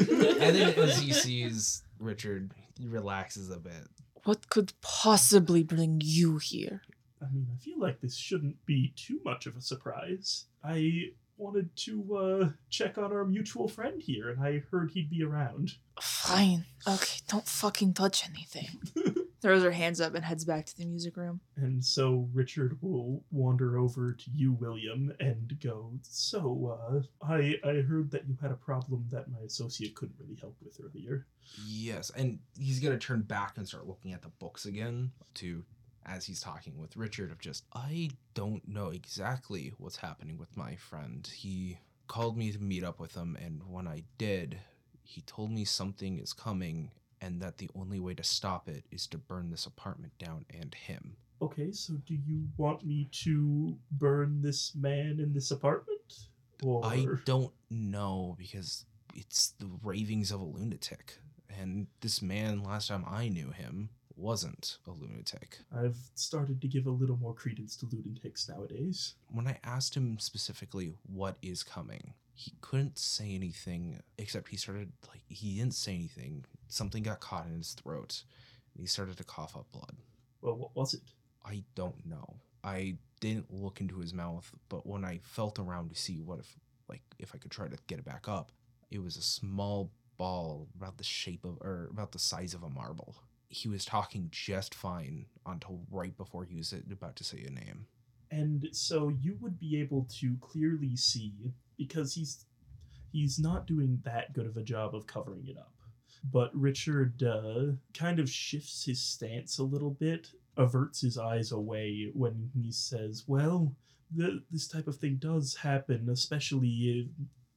then as he sees Richard, he relaxes a bit.
What could possibly bring you here?
I mean, I feel like this shouldn't be too much of a surprise. I wanted to uh, check on our mutual friend here, and I heard he'd be around.
Fine. Okay, don't fucking touch anything. Throws her hands up and heads back to the music room.
And so Richard will wander over to you, William, and go, So, uh, I, I heard that you had a problem that my associate couldn't really help with earlier.
Yes, and he's gonna turn back and start looking at the books again to as he's talking with Richard of just I don't know exactly what's happening with my friend. He called me to meet up with him and when I did, he told me something is coming and that the only way to stop it is to burn this apartment down and him.
Okay, so do you want me to burn this man in this apartment? Or
I don't know because it's the ravings of a lunatic. And this man, last time I knew him, wasn't a lunatic.
I've started to give a little more credence to lunatics nowadays.
When I asked him specifically what is coming, he couldn't say anything except he started like he didn't say anything. Something got caught in his throat. And he started to cough up blood.
Well, what was it?
I don't know. I didn't look into his mouth, but when I felt around to see what if like if I could try to get it back up, it was a small ball about the shape of or about the size of a marble. He was talking just fine until right before he was about to say a name.
And so you would be able to clearly see because he's he's not doing that good of a job of covering it up. But Richard uh, kind of shifts his stance a little bit, averts his eyes away when he says, "Well, the, this type of thing does happen, especially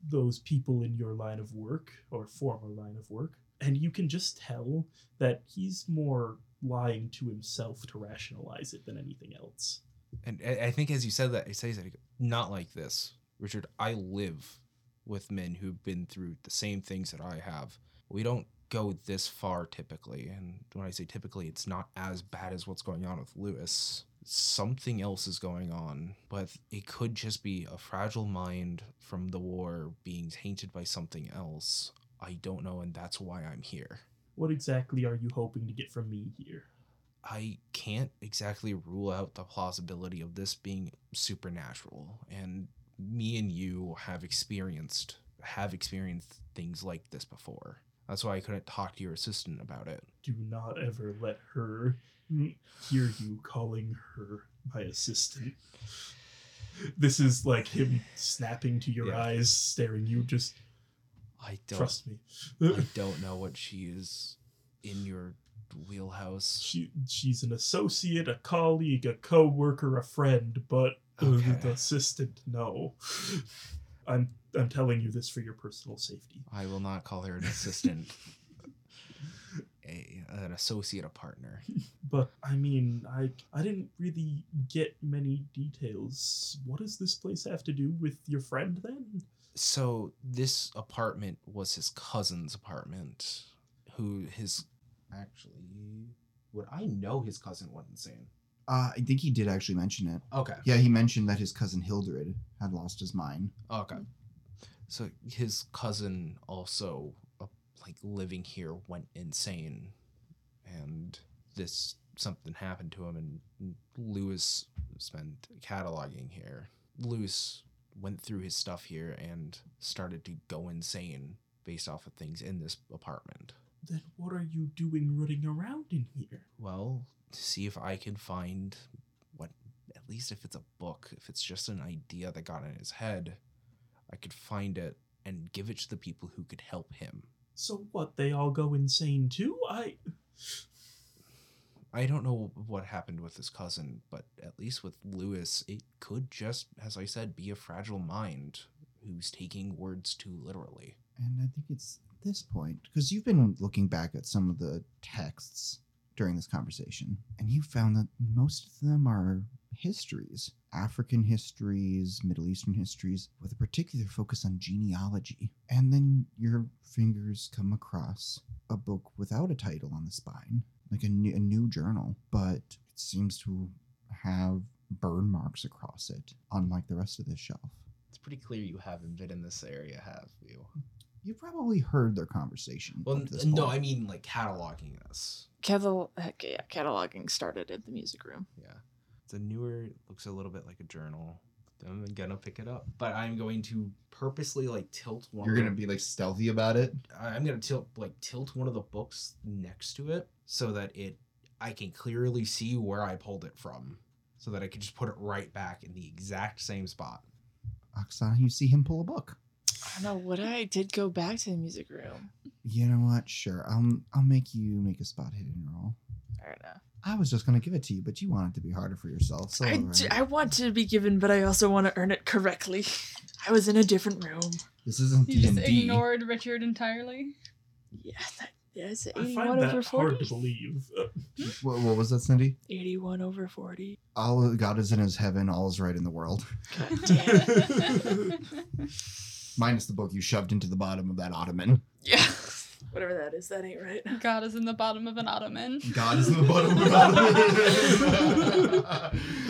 those people in your line of work or former line of work." And you can just tell that he's more lying to himself to rationalize it than anything else.
And I I think as you said that, he says that not like this, Richard. I live with men who've been through the same things that I have. We don't go this far typically, and when I say typically, it's not as bad as what's going on with Lewis. Something else is going on, but it could just be a fragile mind from the war being tainted by something else. I don't know, and that's why I'm here.
What exactly are you hoping to get from me here?
I can't exactly rule out the plausibility of this being supernatural and me and you have experienced have experienced things like this before. That's why I couldn't talk to your assistant about it.
Do not ever let her hear you calling her my assistant. This is like him snapping to your
Yeah.
eyes, staring you. Just
I don't
trust me.
I don't know what she is in your wheelhouse.
She she's an associate, a colleague, a co-worker, a friend, but
Okay.
the assistant, no. I'm I'm telling you this for your personal safety.
I will not call her an assistant. a an associate, a partner.
But I mean, I I didn't really get many details. What does this place have to do with your friend then?
So this apartment was his cousin's apartment, who his actually, would I know his cousin went insane?
Uh, I think he did actually mention it.
Okay.
Yeah, he mentioned that his cousin Hildred had lost his mind.
Okay. So his cousin also, uh, like living here, went insane, and this something happened to him, and Lewis spent cataloging here. Lewis went through his stuff here and started to go insane based off of things in this apartment.
Then what are you doing running around in here?
Well, to see if I can find what, at least if it's a book, if it's just an idea that got in his head, I could find it and give it to the people who could help him.
So what, they all go insane too? I
I don't know what happened with his cousin, but at least with Lewis, it could just, as I said, be a fragile mind who's taking words too literally.
And I think it's this point because you've been looking back at some of the texts during this conversation, and you found that most of them are histories African histories, Middle Eastern histories, with a particular focus on genealogy. And then your fingers come across a book without a title on the spine, like a new, a new journal, but it seems to have burn marks across it, unlike the rest of this shelf.
It's pretty clear you haven't been in this area, have you?
You probably heard their conversation.
Well,
up to this
no,
point.
I mean like cataloging this.
Catal- heck yeah, cataloging started at the music room.
Yeah. It's a newer, looks a little bit like a journal. I'm gonna pick it up, but I'm going to purposely like tilt one.
You're gonna be like stealthy about it.
I'm gonna tilt like tilt one of the books next to it so that it I can clearly see where I pulled it from, so that I can just put it right back in the exact same spot.
Oksana, you see him pull a book.
I don't know what I did go back to the music room.
You know what? Sure, I'll I'll make you make a spot hidden roll.
I don't know.
I was just gonna give it to you, but you want it to be harder for yourself. So
I,
alright.
d- I want to be given, but I also want to earn it correctly. I was in a different room.
this isn't
You
D
just
and D.
ignored Richard entirely.
Yeah, that, that's
I
81
find
over
that hard to believe. Uh,
What, what was that, Cindy?
81 over 40.
All God is in His heaven. All is right in the world.
God damn it.
Minus the book you shoved into the bottom of that ottoman.
Yeah. Whatever that is, that ain't right.
God is in the bottom of an ottoman.
God is in the bottom of an ottoman.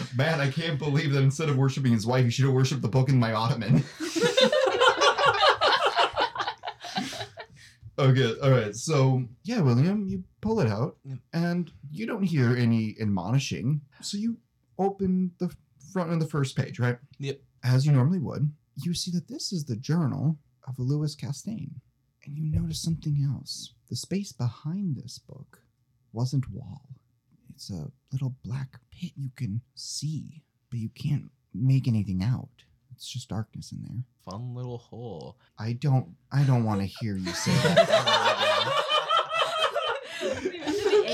Man, I can't believe that instead of worshiping his wife, he should have worshipped the book in my ottoman. okay, all right. So, yeah, William, you pull it out, and you don't hear any admonishing. So you open the front of the first page, right?
Yep.
As you normally would. You see that this is the journal of Louis Castaigne. And you notice something else. The space behind this book wasn't wall. It's a little black pit you can see, but you can't make anything out. It's just darkness in there.
Fun little hole.
I don't I don't want to hear you say that.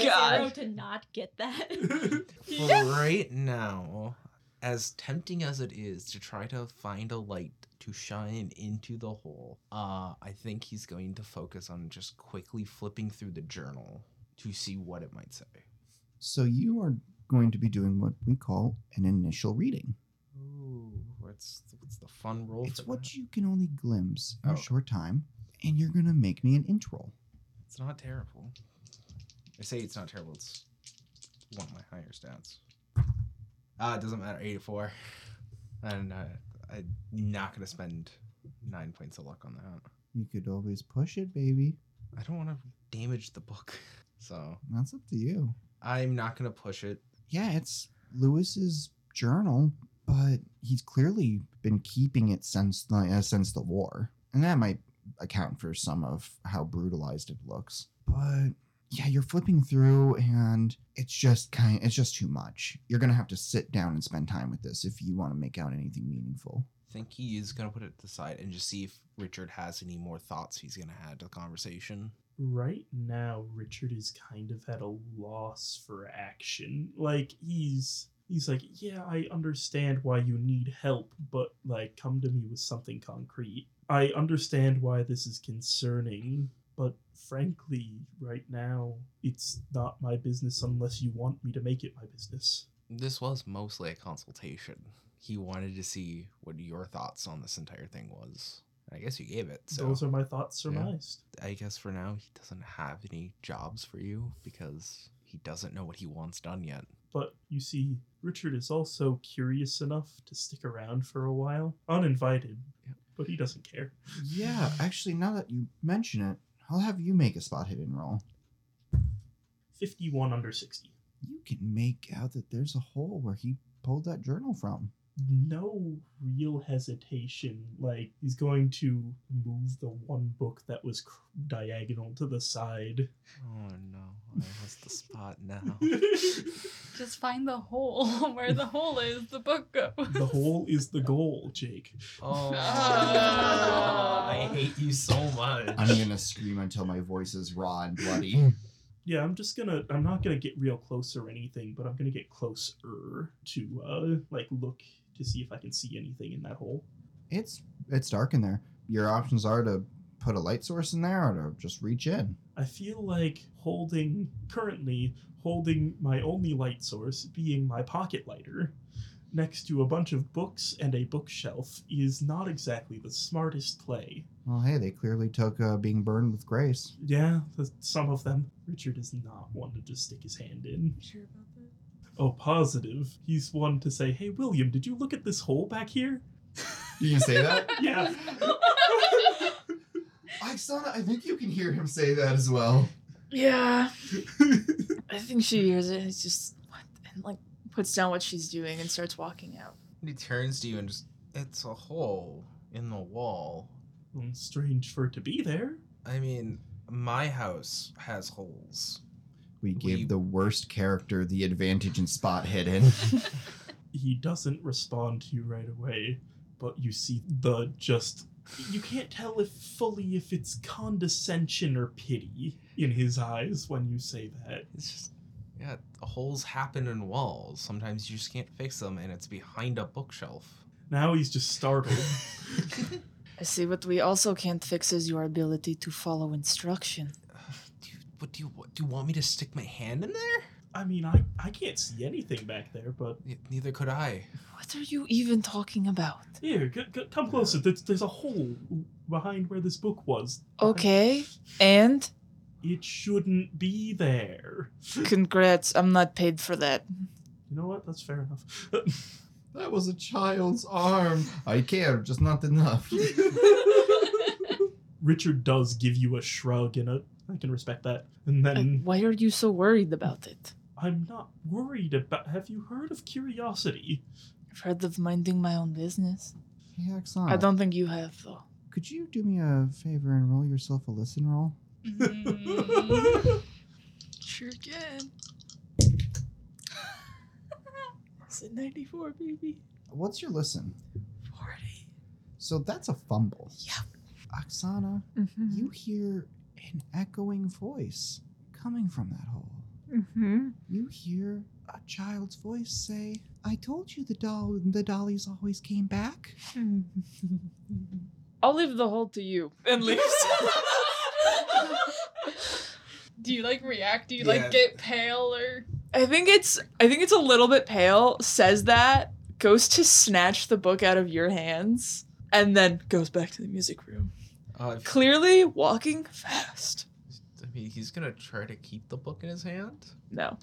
God.
to not get that.
For right now, as tempting as it is to try to find a light to shine into the hole, uh, I think he's going to focus on just quickly flipping through the journal to see what it might say.
so you are going to be doing what we call an initial reading.
Ooh, what's what's the fun roll?
It's what
that?
you can only glimpse in
Oh.
a short time, and you're gonna make me an int roll.
It's not terrible. I say it's not terrible. It's one of my higher stats. Ah, it doesn't matter. Eighty-four, and uh, I'm not gonna spend nine points of luck on that.
You could always push it, baby.
I don't want to damage the book, so
That's up to you.
I'm not gonna push it.
Yeah, it's Lewis's journal, but he's clearly been keeping it since the uh, since the war, and that might account for some of how brutalized it looks. But yeah, you're flipping through, and it's just kind. It's just too much. You're gonna have to sit down and spend time with this if you want to make out anything meaningful.
think he is gonna put it to the side and just see if Richard has any more thoughts he's gonna add to the conversation.
right now, Richard is kind of at a loss for action. Like he's he's like, yeah, I understand why you need help, but like, come to me with something concrete. I understand why this is concerning, but frankly, right now, it's not my business unless you want me to make it my business.
This was mostly a consultation. He wanted to see what your thoughts on this entire thing was. I guess you gave it. So
Those are my thoughts surmised.
I guess for now he doesn't have any jobs for you because he doesn't know what he wants done yet.
But you see, Richard is also curious enough to stick around for a while, uninvited,
Yep.
but he doesn't care.
Yeah, actually, now that you mention it, I'll have you make a spot hidden roll.
51 under 60.
You can make out that there's a hole where he pulled that journal from.
No real hesitation. Like, he's going to move the one book that was cr- diagonal to the side.
Oh no, I lost the spot now.
Just find the hole. Where the hole is, the book goes.
the hole is the goal, Jake.
Oh,
Ah.
I hate you so much.
I'm gonna scream until my voice is raw and bloody.
Yeah, I'm just gonna. I'm not gonna get real close or anything, but I'm gonna get closer to uh, like look to see if I can see anything in that hole.
It's it's dark in there. Your options are to put a light source in there or to just reach in.
I feel like holding currently holding my only light source being my pocket lighter next to a bunch of books and a bookshelf is not exactly the smartest play.
Well, hey, they clearly took uh, being burned with grace.
Yeah, th- some of them. Richard is not one to just stick his hand in.
Sure about that?
Oh, positive. He's one to say, "Hey, William, did you look at this hole back here?"
You can say that?
Yeah.
Oksana, I think you can hear him say that as well.
Yeah. I think she hears it. It's just what and like puts down what she's doing and starts walking out.
He turns to you and just, it's a hole in the wall.
Hmm, Strange for it to be there.
I mean, my house has holes.
We gave
We-
the worst character the advantage in spot hidden.
he doesn't respond to you right away, but you see the just you can't tell if fully if it's condescension or pity in his eyes when you say that.
It's just, yeah, holes happen in walls. Sometimes you just can't fix them, and it's behind a bookshelf.
Now he's just startled.
I see what we also can't fix is your ability to follow instruction.
Do you, what do you what, do? You want me to stick my hand in there?
I mean, I I can't see anything back there, but
N- Neither could I.
What are you even talking about?
here, c- c- come closer. There's, there's a hole behind where this book was.
Okay, and
It shouldn't be there.
congrats, I'm not paid for that.
You know what? That's fair enough.
that was a child's arm. I care, just not enough.
Richard does give you a shrug, and a I can respect that. And then
why are you so worried about it?
I'm not worried about. Have you heard of curiosity?
I've heard of minding my own business.
Hey, Oksana,
I don't think you have, though.
could you do me a favor and roll yourself a listen roll?
Mm.
Sure can. Is it 94, baby?
What's your listen?
40.
So that's a fumble.
Yep.
Oksana,
Mm-hmm.
you hear an echoing voice coming from that hole.
Mm-hmm.
You hear a child's voice say, I told you the doll the dollies always came back.
I'll leave the hole to you. And leaves.
Do you like react? Do you
Yeah.
like get pale or?
I think it's I think it's a little bit pale, says that, goes to snatch the book out of your hands, and then goes back to the music room.
Uh,
Clearly walking fast.
I mean, he's gonna try to keep the book in his hand.
No.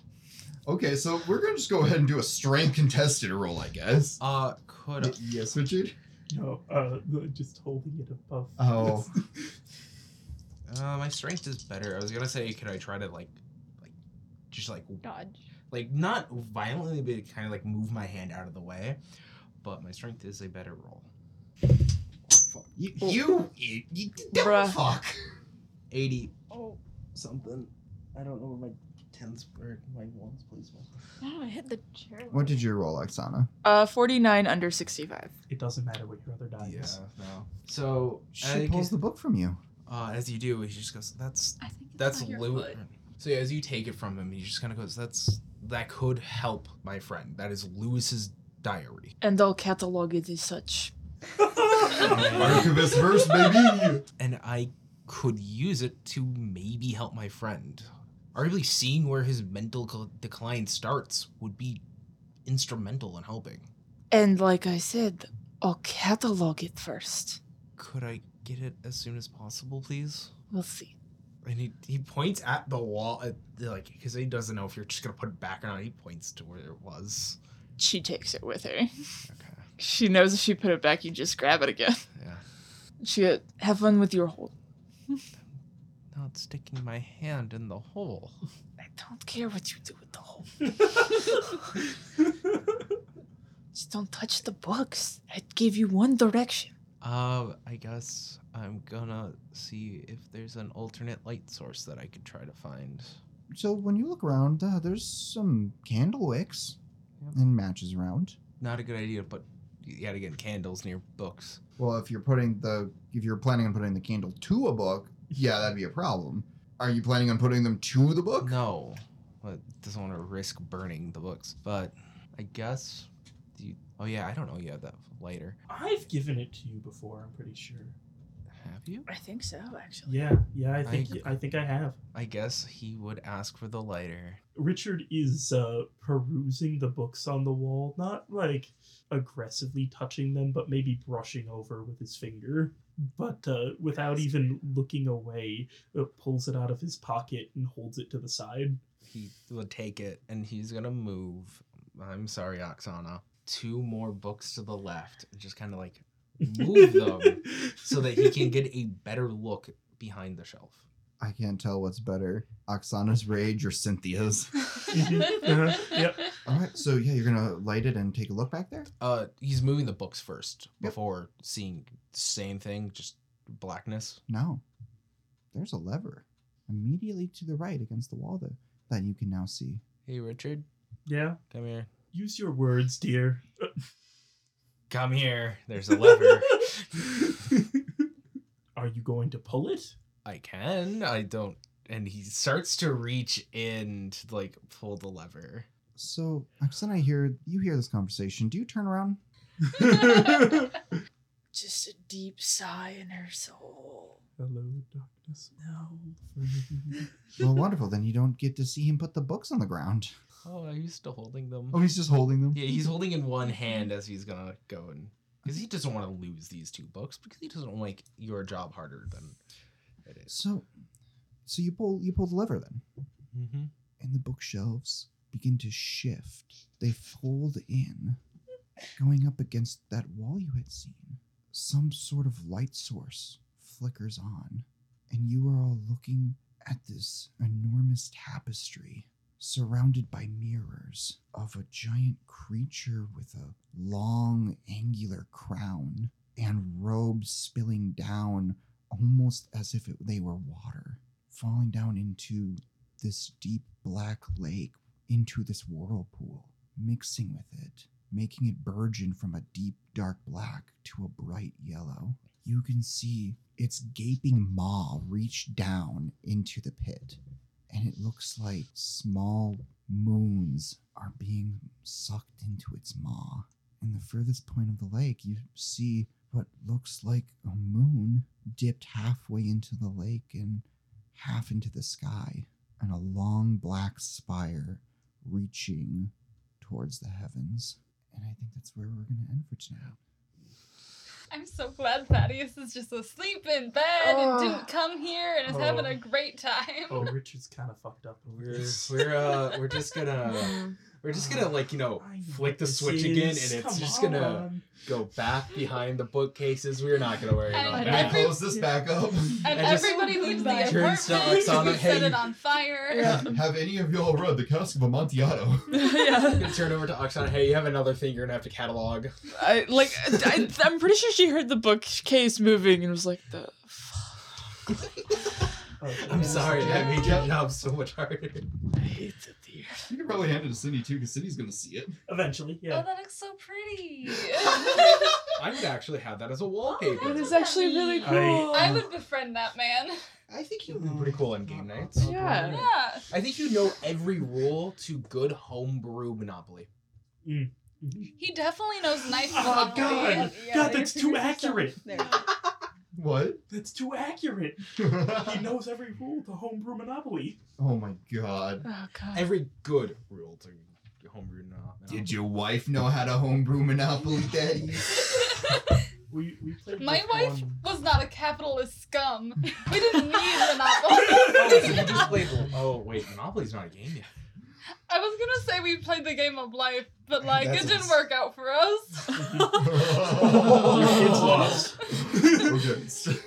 Okay, so we're gonna just go ahead and do a strength contested roll, I guess.
Uh, could I?
yes, Richard?
No, uh, just holding it above.
Oh.
Uh, my strength is better. I was gonna say, could I try to like, like, just like,
Dodge.
like not violently, but kind of like move my hand out of the way. But my strength is a better roll.
You, you, you, you
Bruh.
fuck.
Eighty. Oh, something. I don't know where my tens or my ones please.
Oh, I hit the chair.
What did you roll, Oksana?
Uh 49 under 65.
It doesn't matter what your other die
Yeah,
is.
no. So
She
I
pulls the book from you.
uh, as you do, he just goes, "That's
I think it's
that's
not your
Lou."
foot.
So yeah, as you take it from him, he just kind of goes, "That's that could help my friend. That is Lewis's diary."
And I'll catalog it as such.
Archivist verse, baby!
and I could use it to maybe help my friend. Arguably, seeing where his mental co- decline starts would be instrumental in helping.
And like I said, I'll catalog it first.
Could I get it as soon as possible, please?
We'll see.
And he, he points at the wall, at the, like, because he doesn't know if you're just gonna put it back or not. He points to where it was.
She takes it with her.
Okay.
She knows if she put it back, you just grab it again.
Yeah.
She goes, have fun with your hole.
Not sticking my hand in the hole.
I don't care what you do with the hole. Just don't touch the books. I gave you one direction.
Uh, I guess I'm gonna see if there's an alternate light source that I could try to find.
So when you look around, uh, there's some candle wicks
Yep.
and matches around.
Not a good idea, but you gotta get candles near books.
Well, if you're putting the if you're planning on putting the candle to a book, yeah, that'd be a problem. Are you planning on putting them to the book?
No, but doesn't want to risk burning the books. But I guess. You, oh yeah, I don't know. You have that lighter.
I've given it to you before. I'm pretty sure.
Have you?
I think so, actually.
Yeah, yeah. I
I
think
agree.
I, think I have.
I guess he would ask for the lighter.
Richard is uh, perusing the books on the wall, not like aggressively touching them, but maybe brushing over with his finger. But uh, without even looking away, uh, pulls it out of his pocket and holds it to the side.
He would take it and he's gonna move. I'm sorry, Oksana. Two more books to the left, just kind of like move them so that he can get a better look behind the shelf.
I can't tell what's better, Oksana's rage or Cynthia's.
Uh-huh, yep.
All right, so yeah, you're gonna light it and take a look back there.
Uh, he's moving the books first
Yep.
before seeing the same thing, just blackness.
No, there's a lever immediately to the right against the wall that that you can now see.
Hey, Richard,
Yeah.
come here.
Use your words, dear.
Come here. There's a lever.
Are you going to pull it?
I can. I don't. And he starts to reach in to like pull the lever.
So, Oksana, I hear you hear this conversation. Do you turn around?
Just a deep sigh in her soul.
Hello, darkness.
No.
Well, wonderful. Then you don't get to see him put the books on the ground.
Oh, are you still holding them?
Oh, he's just holding them.
Yeah, he's holding in one hand as he's gonna go and because he doesn't want to lose these two books because he doesn't make your job harder than it is.
So, so you pull you pull the lever then,
Mm-hmm.
and the bookshelves begin to shift. They fold in, going up against that wall you had seen. Some sort of light source flickers on, and you are all looking at this enormous tapestry surrounded by mirrors of a giant creature with a long angular crown and robes spilling down almost as if it, they were water falling down into this deep black lake into this whirlpool mixing with it making it burgeon from a deep dark black to a bright yellow. You can see its gaping maw reach down into the pit and it looks like small moons are being sucked into its maw in the furthest point of the lake you see what looks like a moon dipped halfway into the lake and half into the sky, and a long black spire reaching towards the heavens. And I think that's where we're going to end for tonight.
I'm so glad Thaddeus is just asleep in bed
Oh.
and didn't come here and is
Oh.
having a great time.
Oh, Richard's kind of fucked up. over
We're we're uh we're just gonna we're just gonna like you know
I
flick the
this
switch again and it's
Come
just gonna
on.
go back behind the bookcases. We're not gonna worry
And
about
I
that.
Every-
close this back up.
And
I just-
everybody leaves the apartment.
Turns to
we
Oksana,
set
"Hey,
it on fire.
Yeah.
Have any of y'all read the Cask of Amontillado?
I'm
yeah.
gonna turn over to Oksana. Hey, you have another thing you're gonna have to catalog.
I like I, I'm pretty sure she heard the bookcase moving and was like the fuck.
Oh,
I'm
yeah,
sorry,
so-
that made your job so much harder.
I hate the deer.
You can probably hand it to Cindy too, because Cindy's going to see it.
Eventually, yeah.
Oh, that looks so pretty.
I would actually have that as a wallpaper.
It is actually really cool.
I would befriend that man.
I think you'd be pretty cool on game nights.
Yeah.
Yeah.
I think you know every rule to good homebrew Monopoly.
Mhm.
He definitely knows knife
Oh,
monopoly.
God. God, that's too accurate.
What?
That's too accurate. He knows every rule to homebrew Monopoly.
oh my god.
Oh god.
Every good rule to homebrew Monopoly.
Did your wife know how to homebrew Monopoly, Daddy?
We we played.
My wife
one-
was not a capitalist scum. We didn't need
oh,
Monopoly.
so you just played. Oh wait, Monopoly's not a game yet.
I was gonna say we played the game of life, but like
That's
it didn't work out for us.
Your kids lost.
okay.